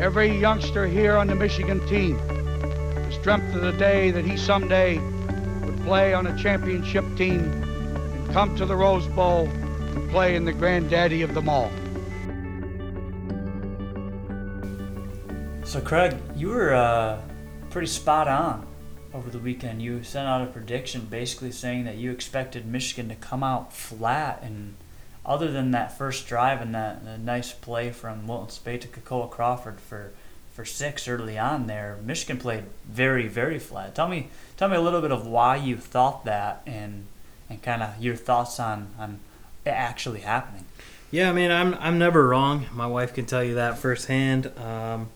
Every youngster here on the Michigan team has dreamt of the day that he someday would play on a championship team and come to the Rose Bowl and play in the granddaddy of them all. So, Craig, you were uh, pretty spot on over the weekend. You sent out a prediction basically saying that you expected Michigan to come out flat. And other than that first drive and that, nice play from Wilton Speight to Kekoa Crawford for, for six early on there, Michigan played very, very flat. Tell me, tell me a little bit of why you thought that and, and kind of your thoughts on, on it actually happening. Yeah, I mean, I'm I'm never wrong. My wife can tell you that firsthand. Um,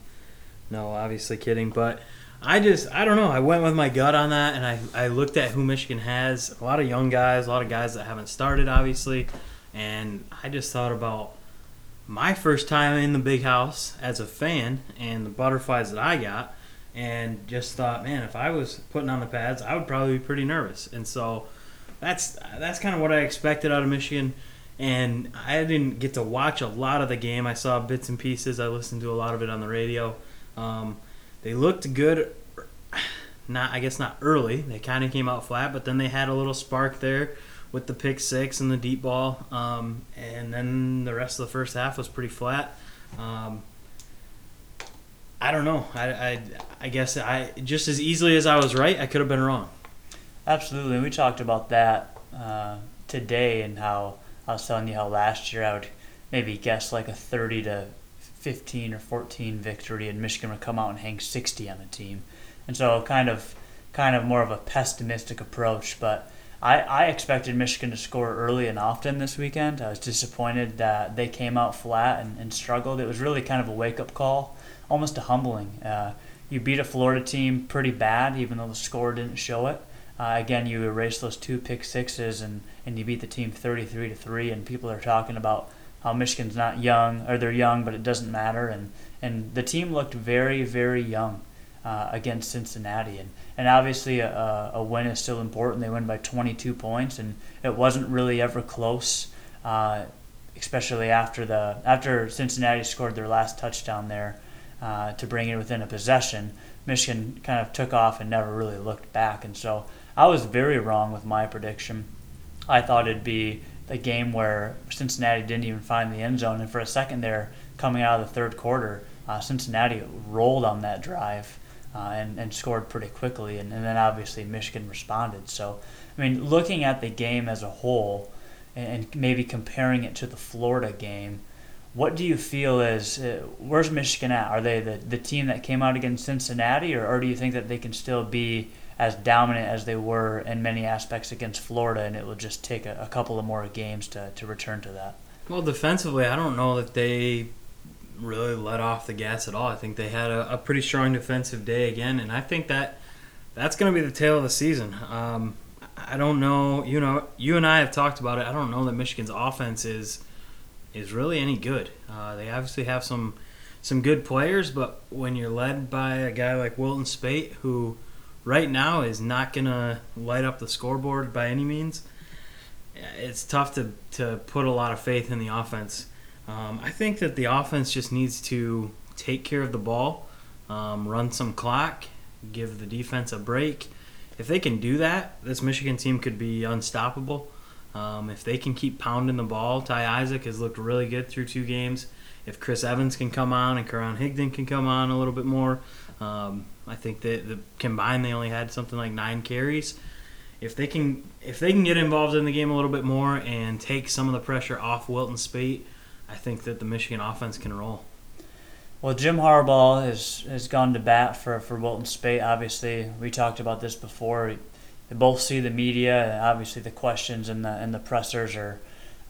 no, obviously kidding, but I just I don't know. I went with my gut on that, and I I looked at who Michigan has. A lot of young guys, a lot of guys that haven't started, obviously, and I just thought about my first time in the big house as a fan and the butterflies that I got, and just thought, man, if I was putting on the pads, I would probably be pretty nervous, and so that's that's kind of what I expected out of Michigan. And I didn't get to watch a lot of the game. I saw bits and pieces. I listened to a lot of it on the radio. Um, they looked good. Not, I guess, not early. They kind of came out flat, but then they had a little spark there with the pick six and the deep ball. Um, and then the rest of the first half was pretty flat. Um, I don't know. I, I, I guess I just as easily as I was right, I could have been wrong. Absolutely. We talked about that uh, today and how I was telling you how last year I would maybe guess like a 30 to 15 or 14 victory, and Michigan would come out and hang 60 on the team. And so, kind of, kind of more of a pessimistic approach. But I, I expected Michigan to score early and often this weekend. I was disappointed that they came out flat and, and struggled. It was really kind of a wake up call, almost a humbling. Uh, you beat a Florida team pretty bad, even though the score didn't show it. Uh, again, you erased those two pick sixes and, and you beat the team 33 to three. And people are talking about how Michigan's not young, or they're young, but it doesn't matter. And and the team looked very, very young uh, against Cincinnati, and and obviously a, a win is still important. They win by 22 points, and it wasn't really ever close, uh, especially after the after Cincinnati scored their last touchdown there uh, to bring it within a possession. Michigan kind of took off and never really looked back, and so I was very wrong with my prediction. I thought it'd be a game where Cincinnati didn't even find the end zone, and for a second there, coming out of the third quarter, uh, Cincinnati rolled on that drive uh, and, and scored pretty quickly, and, and, then obviously Michigan responded. So, I mean, looking at the game as a whole, and, and maybe comparing it to the Florida game, what do you feel is uh, where's Michigan at? Are they the, the team that came out against Cincinnati, or, or do you think that they can still be as dominant as they were in many aspects against Florida, and it will just take a, a couple of more games to, to return to that. Well, defensively, I don't know that they really let off the gas at all. I think they had a, a pretty strong defensive day again, and I think that that's going to be the tale of the season. Um, I don't know. You know, you and I have talked about it. I don't know that Michigan's offense is is really any good. Uh, they obviously have some some good players, but when you're led by a guy like Wilton Speight, who right now is not going to light up the scoreboard by any means. It's tough to, to put a lot of faith in the offense. Um, I think that the offense just needs to take care of the ball, um, run some clock, give the defense a break. If they can do that, this Michigan team could be unstoppable. Um, if they can keep pounding the ball, Ty Isaac has looked really good through two games. If Chris Evans can come on and Karan Higdon can come on a little bit more, um, I think that the combined they only had something like nine carries. If they can if they can get involved in the game a little bit more and take some of the pressure off Wilton Speight, I think that the Michigan offense can roll. Well, Jim Harbaugh has, has gone to bat for, for Wilton Speight. Obviously, we talked about this before. They both see the media, obviously the questions and the and the pressers are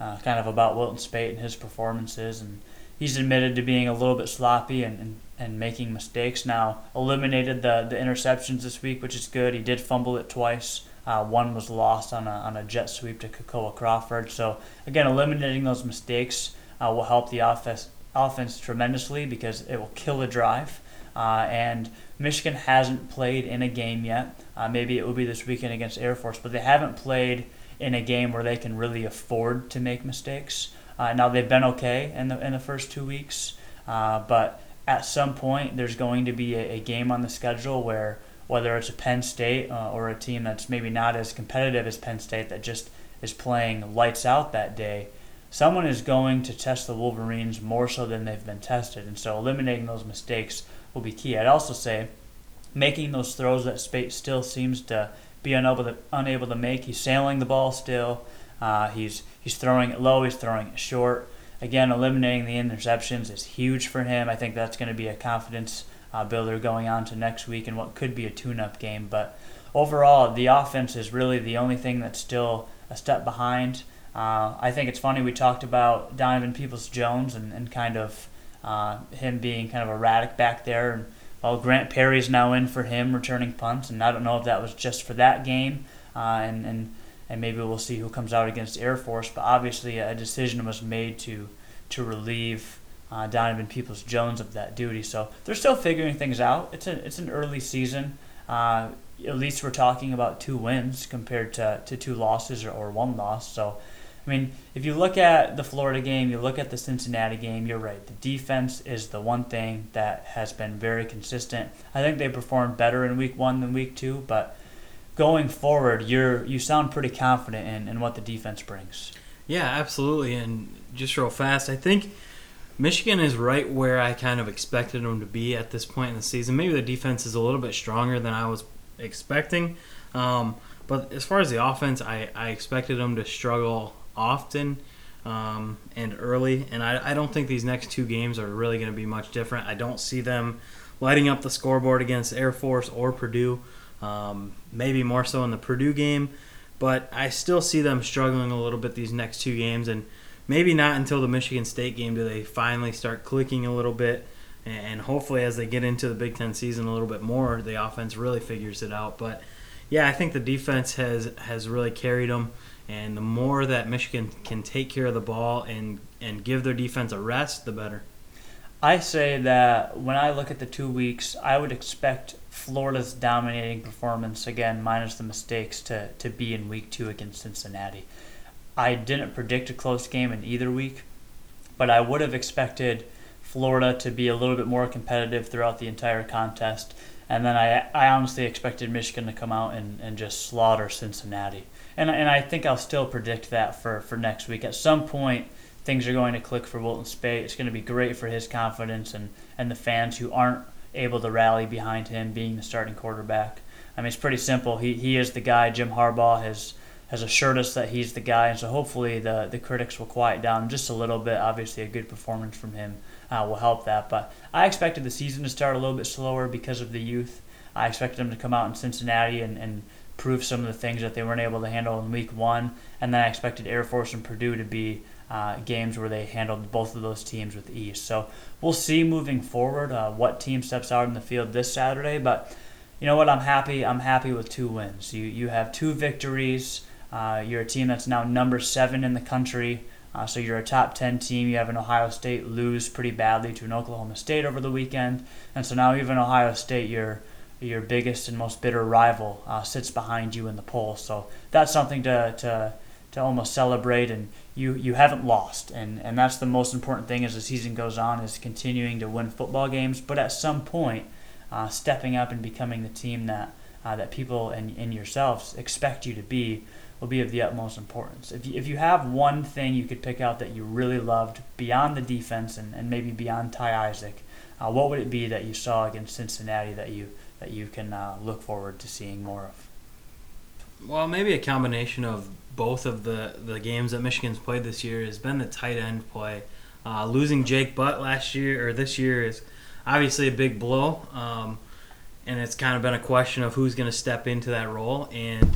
uh, kind of about Wilton Speight and his performances. And he's admitted to being a little bit sloppy and, and and making mistakes. Now eliminated the the interceptions this week, which is good. He did fumble it twice. Uh, one was lost on a, on a jet sweep to Kekoa Crawford. So again, eliminating those mistakes uh, will help the offense offense tremendously because it will kill a drive. Uh, and Michigan hasn't played in a game yet. Uh, maybe it will be this weekend against Air Force, but they haven't played in a game where they can really afford to make mistakes. Uh, now they've been okay in the in the first two weeks, uh, but at some point there's going to be a, a game on the schedule where whether it's a Penn State uh, or a team that's maybe not as competitive as Penn State that just is playing lights out that day, someone is going to test the Wolverines more so than they've been tested. And so eliminating those mistakes will be key. I'd also say making those throws that Speight still seems to be unable to, unable to make. He's sailing the ball still. Uh, he's he's throwing it low. He's throwing it short. Again, eliminating the interceptions is huge for him. I think that's going to be a confidence uh, builder going on to next week and what could be a tune-up game. But overall, the offense is really the only thing that's still a step behind. Uh, I think it's funny we talked about Donovan Peoples Jones and, and kind of uh, him being kind of erratic back there. And well, Grant Perry's now in for him returning punts, and I don't know if that was just for that game, uh, and and and maybe we'll see who comes out against Air Force. But obviously, a decision was made to to relieve uh, Donovan Peoples Jones of that duty. So they're still figuring things out. It's a it's an early season. Uh, at least we're talking about two wins compared to, to two losses or, or one loss. So, I mean, if you look at the Florida game, you look at the Cincinnati game, you're right. The defense is the one thing that has been very consistent. I think they performed better in week one than week two, but going forward, you're you sound pretty confident in, in what the defense brings. Yeah, absolutely. And just real fast, I think Michigan is right where I kind of expected them to be at this point in the season. Maybe the defense is a little bit stronger than I was expecting. Um, but as far as the offense, I, I expected them to struggle often um, and early. And I, I don't think these next two games are really going to be much different. I don't see them lighting up the scoreboard against Air Force or Purdue. Um, maybe more so in the Purdue game. But I still see them struggling a little bit these next two games. And maybe not until the Michigan State game do they finally start clicking a little bit. And hopefully, as they get into the Big Ten season a little bit more, the offense really figures it out. But yeah, I think the defense has has really carried them. And the more that Michigan can take care of the ball and and give their defense a rest, the better. I say that when I look at the two weeks, I would expect Florida's dominating performance again, minus the mistakes, to, to be in week two against Cincinnati. I didn't predict a close game in either week, but I would have expected Florida to be a little bit more competitive throughout the entire contest. And then I, I honestly expected Michigan to come out and, and just slaughter Cincinnati. And, and I think I'll still predict that for, for next week. At some point, things are going to click for Wilton Speight. It's going to be great for his confidence and, and the fans who aren't able to rally behind him being the starting quarterback. I mean, it's pretty simple. He, he is the guy. Jim Harbaugh has has assured us that he's the guy, and so hopefully the the critics will quiet down just a little bit. Obviously, a good performance from him uh, will help that. But I expected the season to start a little bit slower because of the youth. I expected him to come out in Cincinnati and, and prove some of the things that they weren't able to handle in week one, and then I expected Air Force and Purdue to be uh, games where they handled both of those teams with ease. So we'll see moving forward uh, what team steps out in the field this Saturday. But you know what? I'm happy. I'm happy with two wins. You you have two victories. Uh, you're a team that's now number seven in the country. Uh, so you're a top 10 team. You have an Ohio State lose pretty badly to an Oklahoma State over the weekend. And so now even Ohio State, your your biggest and most bitter rival, uh, sits behind you in the poll. So that's something to, to, to almost celebrate. And you, you haven't lost. And, and that's the most important thing as the season goes on is continuing to win football games. But at some point, uh, stepping up and becoming the team that, uh, that people and, and yourselves expect you to be will be of the utmost importance. If you, if you have one thing you could pick out that you really loved beyond the defense and, and maybe beyond Ty Isaac, uh, what would it be that you saw against Cincinnati that you that you can uh, look forward to seeing more of? Well, maybe a combination of both of the, the games that Michigan's played this year has been the tight end play. Uh, losing Jake Butt last year or this year is obviously a big blow, um, and it's kind of been a question of who's going to step into that role. And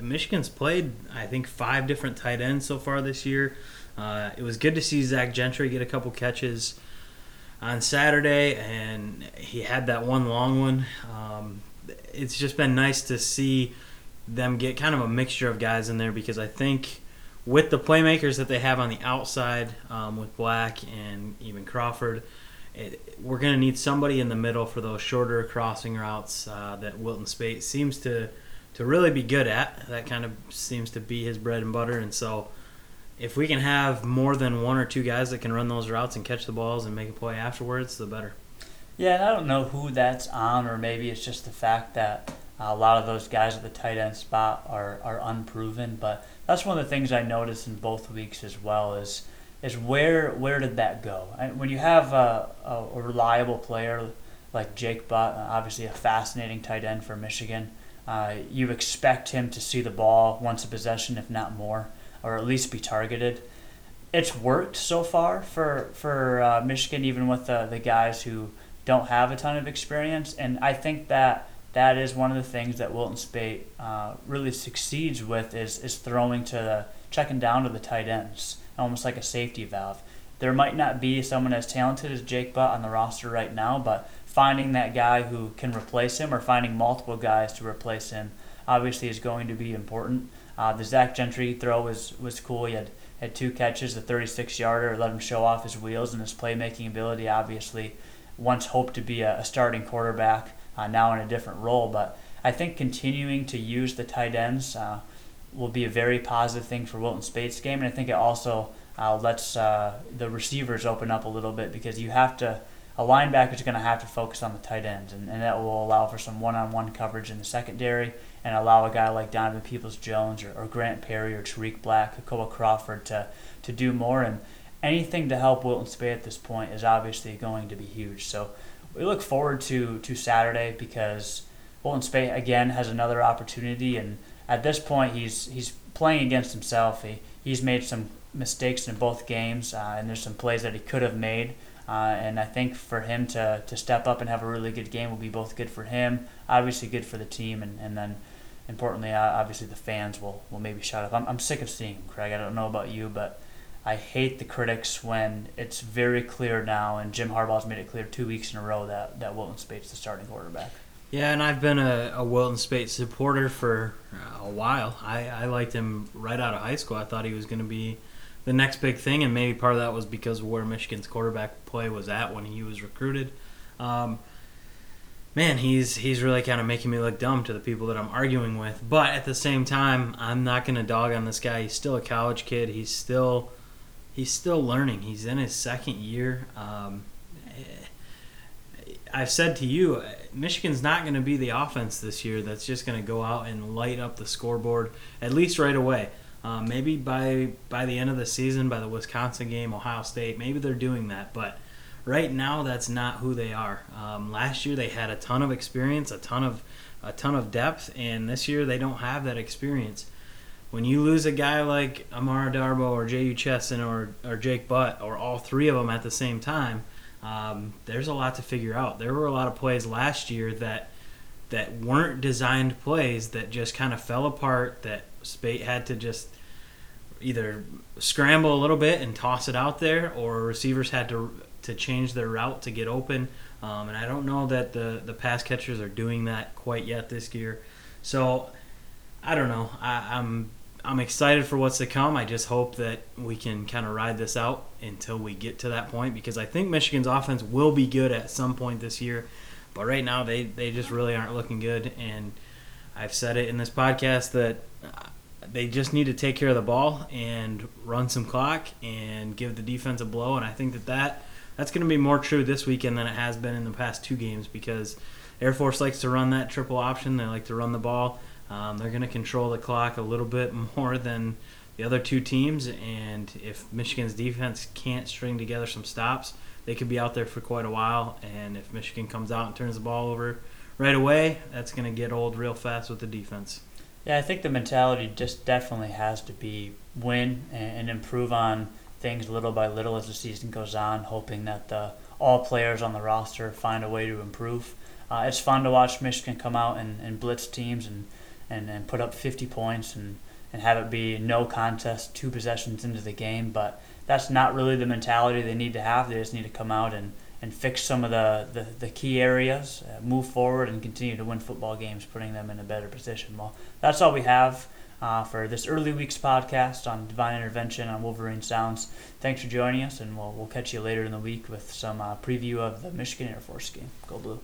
Michigan's played, I think, five different tight ends so far this year. Uh, it was good to see Zach Gentry get a couple catches on Saturday, and he had that one long one. Um, it's just been nice to see them get kind of a mixture of guys in there because I think with the playmakers that they have on the outside um, with Black and even Crawford, it, we're going to need somebody in the middle for those shorter crossing routes uh, that Wilton Speight seems to to really be good at. That kind of seems to be his bread and butter. And so, if we can have more than one or two guys that can run those routes and catch the balls and make a play afterwards, the better. Yeah, and I don't know who that's on, or maybe it's just the fact that a lot of those guys at the tight end spot are, are unproven. But that's one of the things I noticed in both weeks as well is is where where did that go? And when you have a, a, a reliable player like Jake Butt, obviously a fascinating tight end for Michigan, uh, you expect him to see the ball once a possession, if not more, or at least be targeted. It's worked so far for for uh, Michigan, even with the, the guys who don't have a ton of experience, and I think that that is one of the things that Wilton Speight uh, really succeeds with is, is throwing to the checking down to the tight ends, almost like a safety valve. There might not be someone as talented as Jake Butt on the roster right now, but finding that guy who can replace him or finding multiple guys to replace him obviously is going to be important. Uh, the Zach Gentry throw was, was cool. He had, had two catches, the 36 yarder, let him show off his wheels and his playmaking ability. Obviously, once hoped to be a, a starting quarterback uh, now in a different role. But I think continuing to use the tight ends uh, will be a very positive thing for Wilton Speight's game, and I think it also uh, lets uh, the receivers open up a little bit because you have to. A linebacker is going to have to focus on the tight ends, and, and that will allow for some one-on-one coverage in the secondary, and allow a guy like Donovan Peoples-Jones or, or Grant Perry or Tarik Black, Koa Crawford to to do more. And anything to help Wilton Speight at this point is obviously going to be huge. So we look forward to to Saturday because Wilton Speight again has another opportunity, and at this point he's he's playing against himself. He he's made some mistakes in both games, uh, and there's some plays that he could have made. Uh, and I think for him to, to step up and have a really good game will be both good for him, obviously good for the team, and, and then importantly, uh, obviously the fans will, will maybe shut up. I'm, I'm sick of seeing him, Craig. I don't know about you, but I hate the critics when it's very clear now, and Jim Harbaugh's made it clear two weeks in a row that, that Wilton Speight's the starting quarterback. Yeah, and I've been a, a Wilton Speight supporter for a while. I, I liked him right out of high school. I thought he was going to be the next big thing, and maybe part of that was because of where Michigan's quarterback play was at when he was recruited. Um, man, he's he's really kind of making me look dumb to the people that I'm arguing with. But at the same time, I'm not going to dog on this guy. He's still a college kid. He's still he's still learning. He's in his second year. Um, I've said to you, Michigan's not going to be the offense this year that's just going to go out and light up the scoreboard at least right away. Um, maybe by by the end of the season, by the Wisconsin game, Ohio State, maybe they're doing that. But right now, that's not who they are. Um, last year, they had a ton of experience, a ton of a ton of depth, and this year they don't have that experience when you lose a guy like Amara Darboh or Jehu Chesson or, or Jake Butt or all three of them at the same time, um, there's a lot to figure out. There were a lot of plays last year that that weren't designed plays that just kind of fell apart. That Speight had to just either scramble a little bit and toss it out there, or receivers had to to change their route to get open. Um, and I don't know that the the pass catchers are doing that quite yet this year. So I don't know. I, I'm I'm excited for what's to come. I just hope that we can kind of ride this out until we get to that point because I think Michigan's offense will be good at some point this year. But right now, they, they just really aren't looking good. And I've said it in this podcast that they just need to take care of the ball and run some clock and give the defense a blow. And I think that, that that's going to be more true this weekend than it has been in the past two games because Air Force likes to run that triple option. They like to run the ball um, they're going to control the clock a little bit more than the other two teams, and if Michigan's defense can't string together some stops, they could be out there for quite a while. And if Michigan comes out and turns the ball over right away, that's going to get old real fast with the defense. Yeah, I think the mentality just definitely has to be win and, improve on things little by little as the season goes on, hoping that the all players on the roster find a way to improve. Uh, it's fun to watch Michigan come out and, and blitz teams and and, and put up 50 points and, and have it be no contest, two possessions into the game. But that's not really the mentality they need to have. They just need to come out and, and fix some of the, the, the key areas, uh, move forward, and continue to win football games, putting them in a better position. Well, that's all we have. Uh, for this early week's podcast on divine intervention on Wolverine Sounds. Thanks for joining us, and we'll, we'll catch you later in the week with some uh, preview of the Michigan Air Force game. Go Blue.